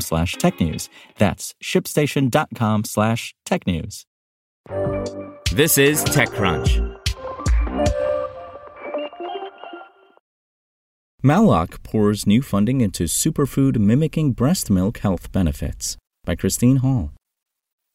slash technews. That's shipstation.com slash technews. This is TechCrunch. Maolac pours new funding into superfood mimicking breast milk health benefits by Christine Hall.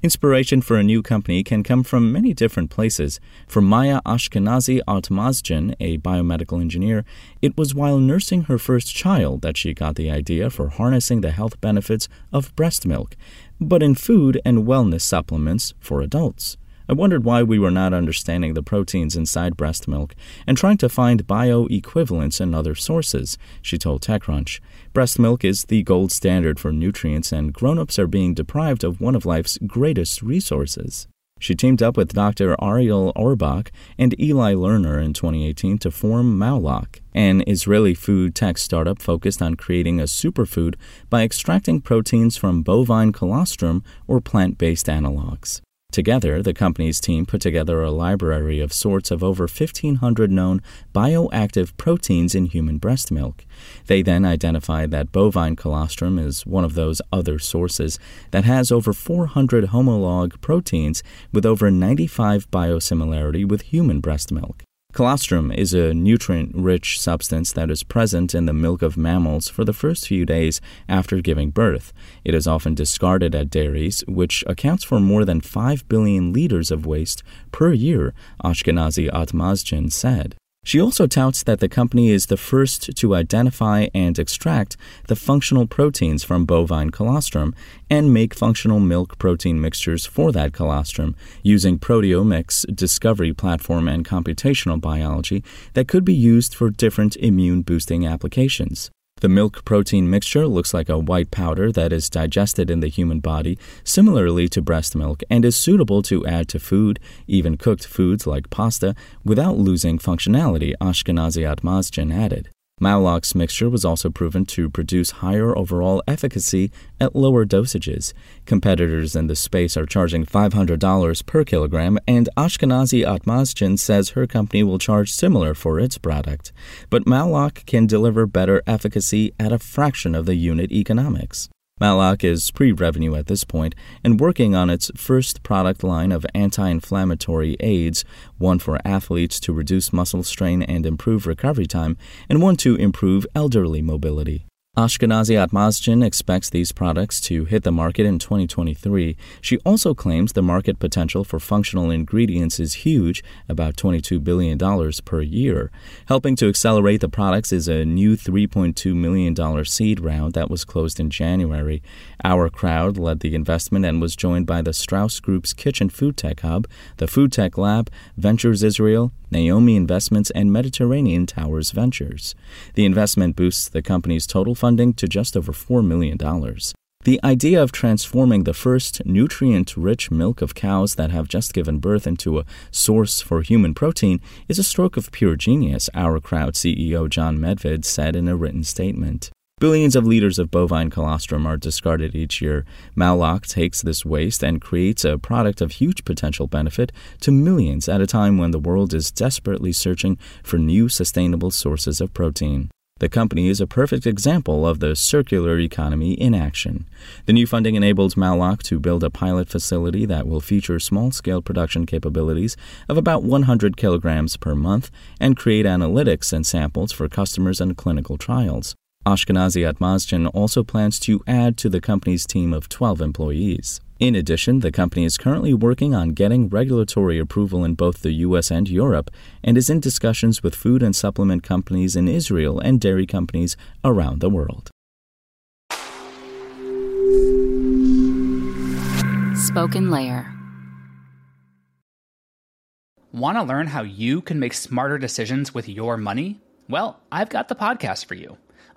Inspiration for a new company can come from many different places. For Maya Ashkenazi Otmazgin, a biomedical engineer, it was while nursing her first child that she got the idea for harnessing the health benefits of breast milk, but in food and wellness supplements for adults. I wondered why we were not understanding the proteins inside breast milk and trying to find bioequivalents in other sources, she told TechCrunch. Breast milk is the gold standard for nutrients, and grown-ups are being deprived of one of life's greatest resources. She teamed up with Dr. Ariel Orbach and Eli Lerner in 2018 to form Maolac, an Israeli food tech startup focused on creating a superfood by extracting proteins from bovine colostrum or plant-based analogs. Together, the company's team put together a library of sorts of over 1,500 known bioactive proteins in human breast milk. They then identified that bovine colostrum is one of those other sources that has over 400 homolog proteins with over 95 biosimilarity with human breast milk. Colostrum is a nutrient rich substance that is present in the milk of mammals for the first few days after giving birth. It is often discarded at dairies, which accounts for more than 5 billion liters of waste per year, Ashkenazi Otmazgin said. She also touts that the company is the first to identify and extract the functional proteins from bovine colostrum and make functional milk protein mixtures for that colostrum using proteomics discovery platform and computational biology that could be used for different immune boosting applications. The milk protein mixture looks like a white powder that is digested in the human body, similarly to breast milk, and is suitable to add to food, even cooked foods like pasta, without losing functionality, Ashkenazi Otmazgin added. Maolac's mixture was also proven to produce higher overall efficacy at lower dosages. Competitors in the space are charging $500 per kilogram, and Ashkenazi Otmazgin says her company will charge similar for its product. But Maolac can deliver better efficacy at a fraction of the unit economics. Maolac is pre revenue at this point and working on its first product line of anti inflammatory aids, one for athletes to reduce muscle strain and improve recovery time, and one to improve elderly mobility. Ashkenazi Otmazgin expects these products to hit the market in 2023. She also claims the market potential for functional ingredients is huge, about $22 billion per year. Helping to accelerate the products is a new $3.2 million seed round that was closed in January. Our Crowd led the investment and was joined by the Strauss Group's Kitchen Food Tech Hub, the Food Tech Lab, Ventures Israel, Naomi Investments, and Mediterranean Towers Ventures. The investment boosts the company's total funding to just over $4 million. The idea of transforming the first nutrient rich milk of cows that have just given birth into a source for human protein is a stroke of pure genius, Our Crowd CEO John Medved said in a written statement. Billions of liters of bovine colostrum are discarded each year. Maolac takes this waste and creates a product of huge potential benefit to millions at a time when the world is desperately searching for new sustainable sources of protein. The company is a perfect example of the circular economy in action. The new funding enables Maolac to build a pilot facility that will feature small scale production capabilities of about 100 kilograms per month and create analytics and samples for customers and clinical trials. Ashkenazi Otmazgin also plans to add to the company's team of 12 employees. In addition, the company is currently working on getting regulatory approval in both the US and Europe and is in discussions with food and supplement companies in Israel and dairy companies around the world. Spoken Layer Want to learn how you can make smarter decisions with your money? Well, I've got the podcast for you.